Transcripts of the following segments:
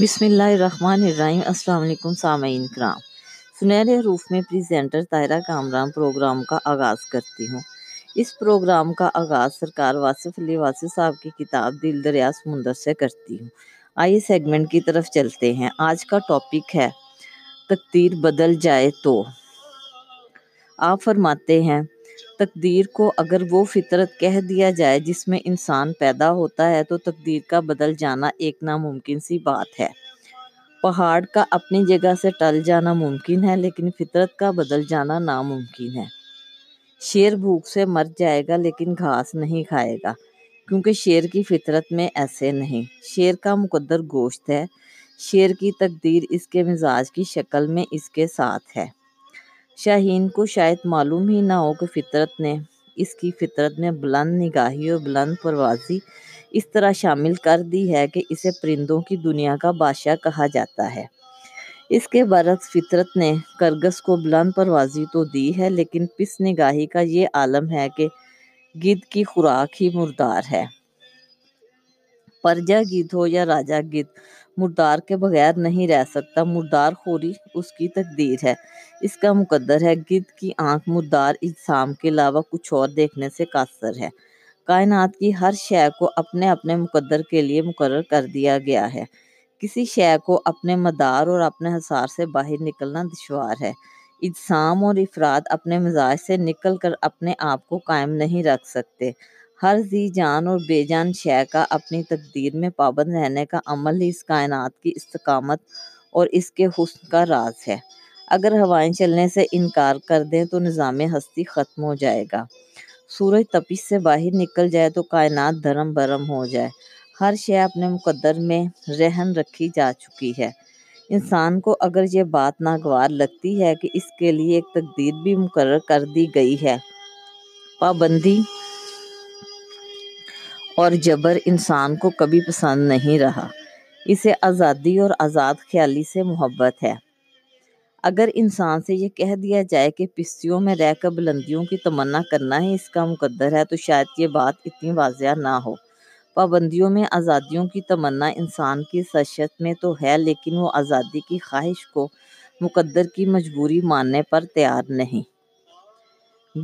بسم اللہ الرحمن الرحیم۔ السلام علیکم سامعین کرام۔ سنہرے حروف میں پریزنٹر طاہرہ کامران پروگرام کا آغاز کرتی ہوں۔ اس پروگرام کا آغاز سرکار واصف علی واصف صاحب کی کتاب دل دریا سمندر سے کرتی ہوں۔ آئیے سیگمنٹ کی طرف چلتے ہیں۔ آج کا ٹاپک ہے تقدیر بدل جائے تو۔ آپ فرماتے ہیں تقدیر کو اگر وہ فطرت کہہ دیا جائے جس میں انسان پیدا ہوتا ہے تو تقدیر کا بدل جانا ایک ناممکن سی بات ہے۔ پہاڑ کا اپنی جگہ سے ٹل جانا ممکن ہے لیکن فطرت کا بدل جانا ناممکن ہے۔ شیر بھوک سے مر جائے گا لیکن گھاس نہیں کھائے گا، کیونکہ شیر کی فطرت میں ایسے نہیں۔ شیر کا مقدر گوشت ہے، شیر کی تقدیر اس کے مزاج کی شکل میں اس کے ساتھ ہے۔ شاہین کو شاید معلوم ہی نہ ہو کہ فطرت نے اس کی فطرت میں بلند نگاہی اور بلند پروازی اس طرح شامل کر دی ہے کہ اسے پرندوں کی دنیا کا بادشاہ کہا جاتا ہے۔ اس کے برعکس فطرت نے کرگس کو بلند پروازی تو دی ہے، لیکن پس نگاہی کا یہ عالم ہے کہ گدھ کی خوراک ہی مردار ہے۔ پرجا گدھ ہو یا راجا گدھ مردار کے بغیر نہیں رہ سکتا۔ مردار خوری اس کی تقدیر ہے۔ اس کا مقدر ہے۔ گدھ کی آنکھ مردار اجسام کے علاوہ کچھ اور دیکھنے سے قاصر ہے۔ کائنات کی ہر شے کو اپنے اپنے مقدر کے لیے مقرر کر دیا گیا ہے۔ کسی شے کو اپنے مدار اور اپنے حصار سے باہر نکلنا دشوار ہے۔ اجسام اور افراد اپنے مزاج سے نکل کر اپنے آپ کو قائم نہیں رکھ سکتے۔ ہر ذی جان اور بے جان شے کا اپنی تقدیر میں پابند رہنے کا عمل ہی اس کائنات کی استقامت اور اس کے حسن کا راز ہے۔ اگر ہوائیں چلنے سے انکار کر دیں تو نظام ہستی ختم ہو جائے گا۔ سورج تپش سے باہر نکل جائے تو کائنات دھرم برم ہو جائے۔ ہر شے اپنے مقدر میں رہن رکھی جا چکی ہے۔ انسان کو اگر یہ بات ناگوار لگتی ہے کہ اس کے لیے ایک تقدیر بھی مقرر کر دی گئی ہے۔ پابندی اور جبر انسان کو کبھی پسند نہیں رہا۔ اسے آزادی اور آزاد خیالی سے محبت ہے۔ اگر انسان سے یہ کہہ دیا جائے کہ پستیوں میں رہ کر بلندیوں کی تمنا کرنا ہی اس کا مقدر ہے تو شاید یہ بات اتنی واضح نہ ہو۔ پابندیوں میں آزادیوں کی تمنا انسان کی سشت میں تو ہے، لیکن وہ آزادی کی خواہش کو مقدر کی مجبوری ماننے پر تیار نہیں۔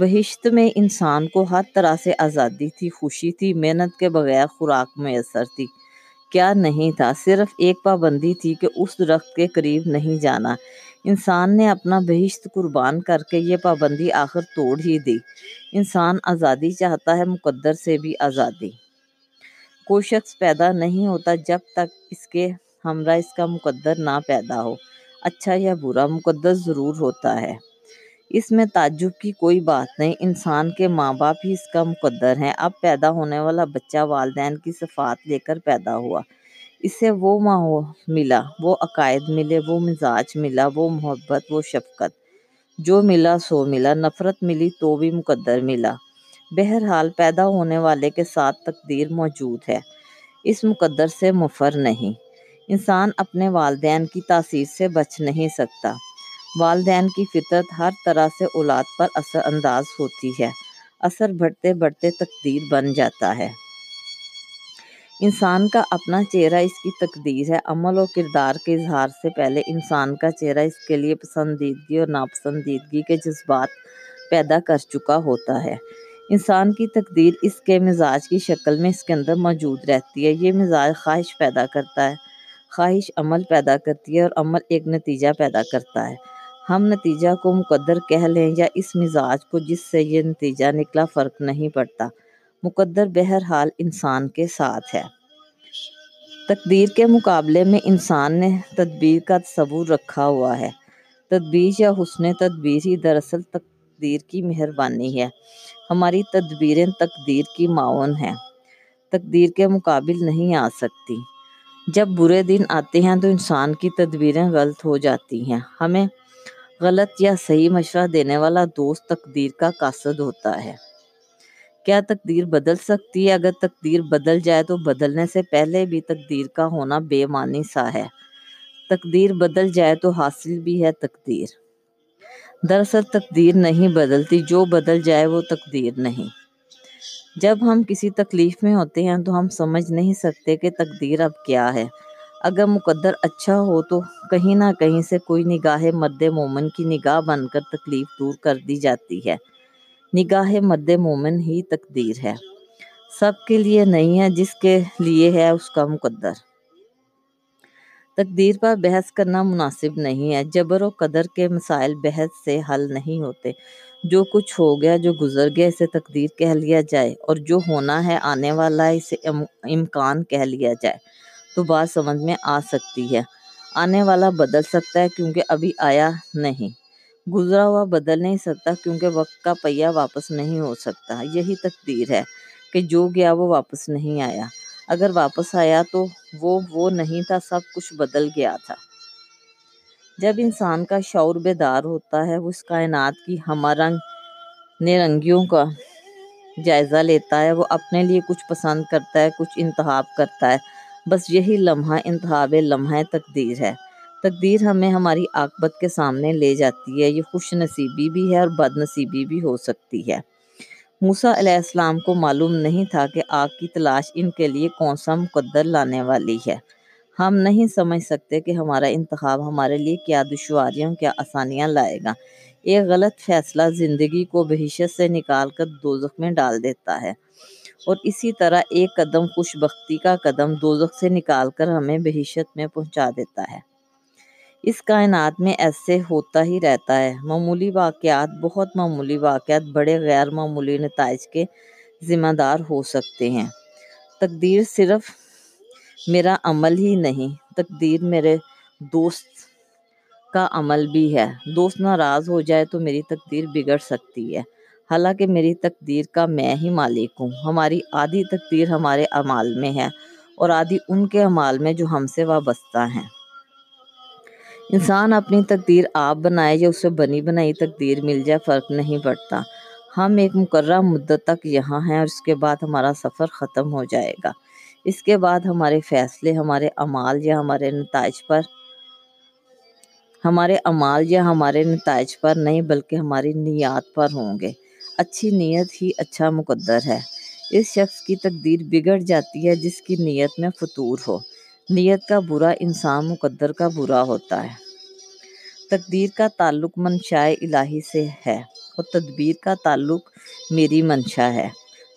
بہشت میں انسان کو ہر طرح سے آزادی تھی، خوشی تھی، محنت کے بغیر خوراک میسر تھی۔ کیا نہیں تھا، صرف ایک پابندی تھی کہ اس درخت کے قریب نہیں جانا۔ انسان نے اپنا بہشت قربان کر کے یہ پابندی آخر توڑ ہی دی۔ انسان آزادی چاہتا ہے، مقدر سے بھی آزادی۔ کوئی شخص پیدا نہیں ہوتا جب تک اس کے ہمراہ اس کا مقدر نہ پیدا ہو۔ اچھا یا برا مقدر ضرور ہوتا ہے۔ اس میں تعجب کی کوئی بات نہیں۔ انسان کے ماں باپ ہی اس کا مقدر ہیں۔ اب پیدا ہونے والا بچہ والدین کی صفات لے کر پیدا ہوا۔ اسے وہ ماحول ملا، وہ عقائد ملے، وہ مزاج ملا، وہ محبت، وہ شفقت۔ جو ملا سو ملا، نفرت ملی تو بھی مقدر ملا۔ بہرحال پیدا ہونے والے کے ساتھ تقدیر موجود ہے۔ اس مقدر سے مفر نہیں۔ انسان اپنے والدین کی تاثیر سے بچ نہیں سکتا۔ والدین کی فطرت ہر طرح سے اولاد پر اثر انداز ہوتی ہے۔ اثر بڑھتے بڑھتے تقدیر بن جاتا ہے۔ انسان کا اپنا چہرہ اس کی تقدیر ہے۔ عمل و کردار کے اظہار سے پہلے انسان کا چہرہ اس کے لیے پسندیدگی اور ناپسندیدگی کے جذبات پیدا کر چکا ہوتا ہے۔ انسان کی تقدیر اس کے مزاج کی شکل میں اس کے اندر موجود رہتی ہے۔ یہ مزاج خواہش پیدا کرتا ہے۔ خواہش عمل پیدا کرتی ہے اور عمل ایک نتیجہ پیدا کرتا ہے۔ ہم نتیجہ کو مقدر کہہ لیں یا اس مزاج کو جس سے یہ نتیجہ نکلا فرق نہیں پڑتا۔ مقدر بہرحال انسان کے ساتھ ہے۔ تقدیر کے مقابلے میں انسان نے تدبیر کا تصور رکھا ہوا ہے۔ تدبیر یا حسن تدبیر ہی دراصل تقدیر کی مہربانی ہے۔ ہماری تدبیریں تقدیر کی معاون ہیں۔ تقدیر کے مقابل نہیں آ سکتی۔ جب برے دن آتے ہیں تو انسان کی تدبیریں غلط ہو جاتی ہیں۔ ہمیں غلط یا صحیح مشورہ دینے والا دوست تقدیر کا قاصد ہوتا ہے۔ کیا تقدیر بدل سکتی ہے؟ اگر تقدیر بدل جائے تو بدلنے سے پہلے بھی تقدیر کا ہونا بے معنی سا ہے۔ تقدیر بدل جائے تو حاصل بھی ہے تقدیر۔ دراصل تقدیر نہیں بدلتی، جو بدل جائے وہ تقدیر نہیں۔ جب ہم کسی تکلیف میں ہوتے ہیں تو ہم سمجھ نہیں سکتے کہ تقدیر اب کیا ہے۔ اگر مقدر اچھا ہو تو کہیں نہ کہیں سے کوئی نگاہ مرد مومن کی نگاہ بن کر تکلیف دور کر دی جاتی ہے۔ نگاہ مرد مومن ہی تقدیر ہے۔ سب کے لیے نہیں ہے، جس کے لیے ہے اس کا مقدر۔ تقدیر پر بحث کرنا مناسب نہیں ہے۔ جبر و قدر کے مسائل بحث سے حل نہیں ہوتے۔ جو کچھ ہو گیا، جو گزر گیا، اسے تقدیر کہہ لیا جائے۔ اور جو ہونا ہے، آنے والا ہے اسے امکان کہہ لیا جائے۔ تو بات سمجھ میں آ سکتی ہے۔ آنے والا بدل سکتا ہے کیونکہ ابھی آیا نہیں۔ گزرا ہوا بدل نہیں سکتا کیونکہ وقت کا پہیہ واپس نہیں ہو سکتا۔ یہی تقدیر ہے کہ جو گیا وہ واپس نہیں آیا۔ اگر واپس آیا تو وہ وہ نہیں تھا، سب کچھ بدل گیا تھا۔ جب انسان کا شعور بیدار ہوتا ہے، وہ اس کائنات کی ہمہ رنگ نرنگیوں کا جائزہ لیتا ہے۔ وہ اپنے لیے کچھ پسند کرتا ہے، کچھ انتخاب کرتا ہے۔ بس یہی لمحہ انتخاب لمحہ تقدیر ہے۔ تقدیر ہمیں ہماری عاقبت کے سامنے لے جاتی ہے۔ یہ خوش نصیبی بھی ہے اور بد نصیبی بھی ہو سکتی ہے۔ موسیٰ علیہ السلام کو معلوم نہیں تھا کہ آگ کی تلاش ان کے لیے کون سا مقدر لانے والی ہے۔ ہم نہیں سمجھ سکتے کہ ہمارا انتخاب ہمارے لیے کیا دشواریاں کیا آسانیاں لائے گا۔ ایک غلط فیصلہ زندگی کو بہشت سے نکال کر دوزخ میں ڈال دیتا ہے۔ اور اسی طرح ایک قدم خوش بختی کا قدم دوزخ سے نکال کر ہمیں بہشت میں پہنچا دیتا ہے۔ اس کائنات میں ایسے ہوتا ہی رہتا ہے۔ معمولی واقعات بہت معمولی واقعات بڑے غیر معمولی نتائج کے ذمہ دار ہو سکتے ہیں۔ تقدیر صرف میرا عمل ہی نہیں، تقدیر میرے دوست کا عمل بھی ہے۔ دوست ناراض ہو جائے تو میری تقدیر بگڑ سکتی ہے۔ حالانکہ میری تقدیر کا میں ہی مالک ہوں۔ ہماری آدھی تقدیر ہمارے اعمال میں ہے اور آدھی ان کے اعمال میں جو ہم سے وابستہ ہیں۔ انسان اپنی تقدیر آپ بنائے یا اسے بنی بنائی تقدیر مل جائے، فرق نہیں پڑتا۔ ہم ایک مقررہ مدت تک یہاں ہیں اور اس کے بعد ہمارا سفر ختم ہو جائے گا۔ اس کے بعد ہمارے فیصلے، ہمارے اعمال یا ہمارے نتائج پر، ہمارے اعمال یا ہمارے نتائج پر نہیں، بلکہ ہماری نیات پر ہوں گے۔ اچھی نیت ہی اچھا مقدر ہے۔ اس شخص کی تقدیر بگڑ جاتی ہے جس کی نیت میں فطور ہو۔ نیت کا برا انسان مقدر کا برا ہوتا ہے۔ تقدیر کا تعلق منشاء الہی سے ہے اور تدبیر کا تعلق میری منشا ہے۔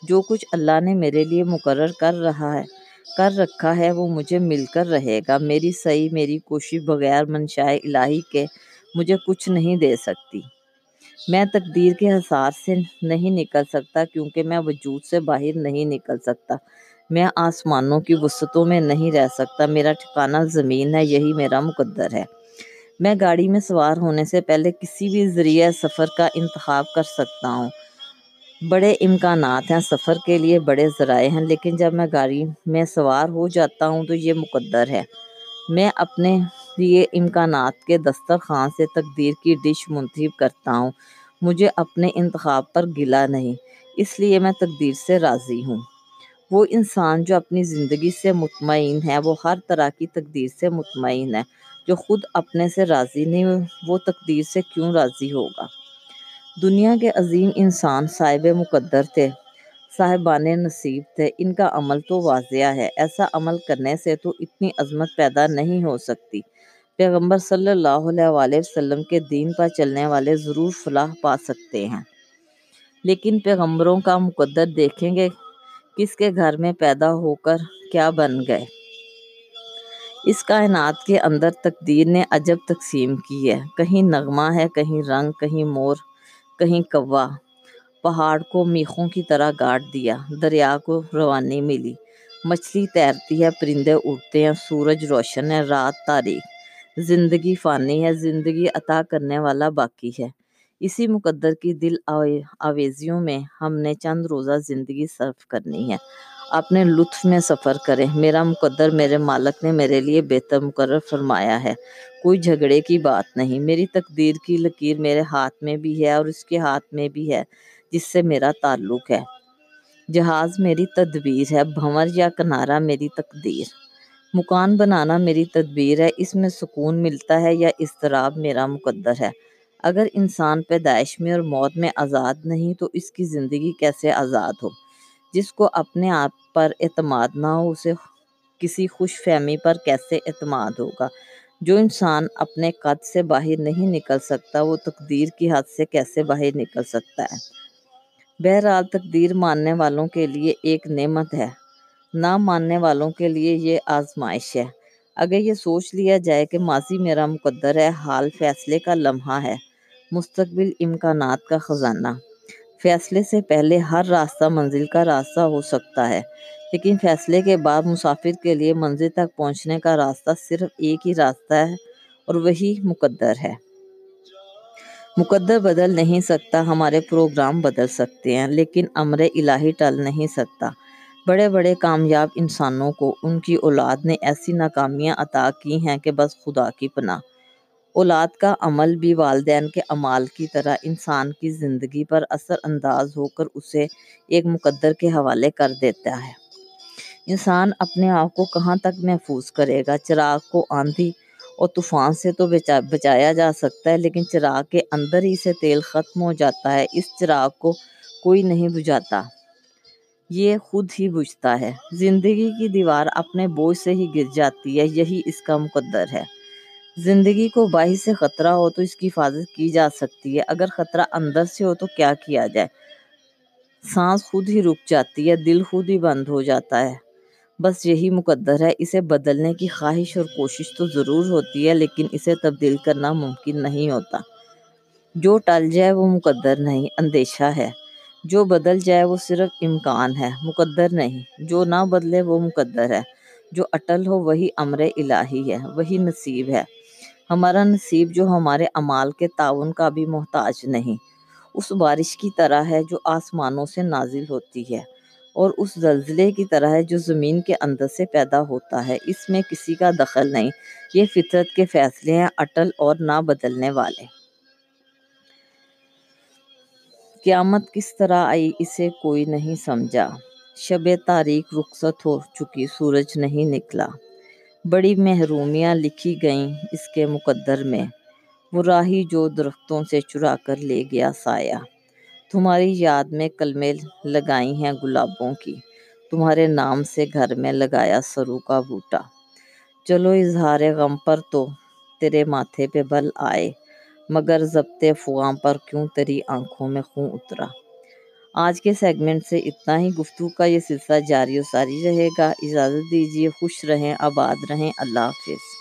جو کچھ اللہ نے میرے لیے مقرر کر رہا ہے، کر رکھا ہے، وہ مجھے مل کر رہے گا۔ میری صحیح، میری کوشش بغیر منشاء الہی کے مجھے کچھ نہیں دے سکتی۔ میں تقدیر کے حصار سے نہیں نکل سکتا کیونکہ میں وجود سے باہر نہیں نکل سکتا۔ میں آسمانوں کی وسطوں میں نہیں رہ سکتا۔ میرا ٹھکانہ زمین ہے، یہی میرا مقدر ہے۔ میں گاڑی میں سوار ہونے سے پہلے کسی بھی ذریعہ سفر کا انتخاب کر سکتا ہوں۔ بڑے امکانات ہیں سفر کے لیے، بڑے ذرائع ہیں، لیکن جب میں گاڑی میں سوار ہو جاتا ہوں تو یہ مقدر ہے۔ میں اپنے لیے امکانات کے دسترخوان سے تقدیر کی ڈش منتخب کرتا ہوں۔ مجھے اپنے انتخاب پر گلا نہیں، اس لیے میں تقدیر سے راضی ہوں۔ وہ انسان جو اپنی زندگی سے مطمئن ہے، وہ ہر طرح کی تقدیر سے مطمئن ہے۔ جو خود اپنے سے راضی نہیں، وہ تقدیر سے کیوں راضی ہوگا؟ دنیا کے عظیم انسان صاحب مقدر تھے، صاحبان نصیب تھے۔ ان کا عمل تو واضح ہے، ایسا عمل کرنے سے تو اتنی عظمت پیدا نہیں ہو سکتی۔ پیغمبر صلی اللہ علیہ وآلہ وسلم کے دین پر چلنے والے ضرور فلاح پا سکتے ہیں۔ لیکن پیغمبروں کا مقدر دیکھیں گے کس کے گھر میں پیدا ہو کر کیا بن گئے۔ اس کائنات کے اندر تقدیر نے عجب تقسیم کی ہے۔ کہیں نغمہ ہے، کہیں رنگ، کہیں مور، کہیں کوا۔ پہاڑ کو میخوں کی طرح گاڑ دیا، دریا کو روانی ملی۔ مچھلی تیرتی ہے، پرندے اڑتے ہیں، سورج روشن ہے، رات تاریخ زندگی فانی ہے، زندگی عطا کرنے والا باقی ہے۔ اسی مقدر کی دل آویزیوں میں ہم نے چند روزہ زندگی صرف کرنی ہے۔ اپنے لطف میں سفر کریں میرا مقدر میرے مالک نے میرے لیے بہتر مقرر فرمایا ہے۔ کوئی جھگڑے کی بات نہیں۔ میری تقدیر کی لکیر میرے ہاتھ میں بھی ہے اور اس کے ہاتھ میں بھی ہے، جس سے میرا تعلق ہے۔ جہاز میری تدبیر ہے، بھنور یا کنارہ میری تقدیر۔ مکان بنانا میری تدبیر ہے، اس میں سکون ملتا ہے یا اضطراب میرا مقدر ہے؟ اگر انسان پیدائش میں اور موت میں آزاد نہیں تو اس کی زندگی کیسے آزاد ہو؟ جس کو اپنے آپ پر اعتماد نہ ہو، اسے کسی خوش فہمی پر کیسے اعتماد ہوگا؟ جو انسان اپنے قد سے باہر نہیں نکل سکتا، وہ تقدیر کی حد سے کیسے باہر نکل سکتا ہے؟ بہرحال، تقدیر ماننے والوں کے لیے ایک نعمت ہے۔ نہ ماننے والوں کے لیے یہ آزمائش ہے۔ اگر یہ سوچ لیا جائے کہ ماضی میرا مقدر ہے، حال فیصلے کا لمحہ ہے۔ مستقبل امکانات کا خزانہ۔ فیصلے سے پہلے ہر راستہ منزل کا راستہ ہو سکتا ہے، لیکن فیصلے کے بعد مسافر کے لیے منزل تک پہنچنے کا راستہ صرف ایک ہی راستہ ہے اور وہی مقدر ہے۔ مقدر بدل نہیں سکتا، ہمارے پروگرام بدل سکتے ہیں، لیکن امر الہی ٹل نہیں سکتا۔ بڑے بڑے کامیاب انسانوں کو ان کی اولاد نے ایسی ناکامیاں عطا کی ہیں کہ بس خدا کی پناہ۔ اولاد کا عمل بھی والدین کے عمال کی طرح انسان کی زندگی پر اثر انداز ہو کر اسے ایک مقدر کے حوالے کر دیتا ہے۔ انسان اپنے آپ کو کہاں تک محفوظ کرے گا؟ چراغ کو آندھی اور طوفان سے تو بچایا جا سکتا ہے، لیکن چراغ کے اندر ہی سے تیل ختم ہو جاتا ہے۔ اس چراغ کو کوئی نہیں بجھاتا۔ یہ خود ہی بجھتا ہے۔ زندگی کی دیوار اپنے بوجھ سے ہی گر جاتی ہے، یہی اس کا مقدر ہے۔ زندگی کو باہر سے خطرہ ہو تو اس کی حفاظت کی جا سکتی ہے۔ اگر خطرہ اندر سے ہو تو کیا کیا جائے؟ سانس خود ہی رک جاتی ہے، دل خود ہی بند ہو جاتا ہے۔ بس یہی مقدر ہے۔ اسے بدلنے کی خواہش اور کوشش تو ضرور ہوتی ہے، لیکن اسے تبدیل کرنا ممکن نہیں ہوتا۔ جو ٹل جائے وہ مقدر نہیں، اندیشہ ہے۔ جو بدل جائے وہ صرف امکان ہے، مقدر نہیں۔ جو نہ بدلے وہ مقدر ہے۔ جو اٹل ہو وہی امر الہی ہے، وہی نصیب ہے۔ ہمارا نصیب جو ہمارے عمال کے تعاون کا بھی محتاج نہیں۔ اس بارش کی طرح ہے جو آسمانوں سے نازل ہوتی ہے، اور اس زلزلے کی طرح ہے جو زمین کے اندر سے پیدا ہوتا ہے۔ اس میں کسی کا دخل نہیں۔ یہ فطرت کے فیصلے ہیں اٹل اور نہ بدلنے والے۔ قیامت کس طرح آئی اسے کوئی نہیں سمجھا۔ شب تاریخ رخصت ہو چکی، سورج نہیں نکلا۔ بڑی محرومیاں لکھی گئیں اس کے مقدر میں۔ وہ راہی جو درختوں سے چرا کر لے گیا سایہ۔ تمہاری یاد میں کلمے لگائی ہیں گلابوں کی۔ تمہارے نام سے گھر میں لگایا سرو کا بوٹا۔ چلو اظہار غم پر تو تیرے ماتھے پہ بل آئے۔ مگر ضبط فغاں پر کیوں تری آنکھوں میں خون اترا؟ آج کے سیگمنٹ سے اتنا ہی گفتگو کا یہ سلسلہ جاری و ساری رہے گا۔ اجازت دیجیے، خوش رہیں، آباد رہیں۔ اللہ حافظ۔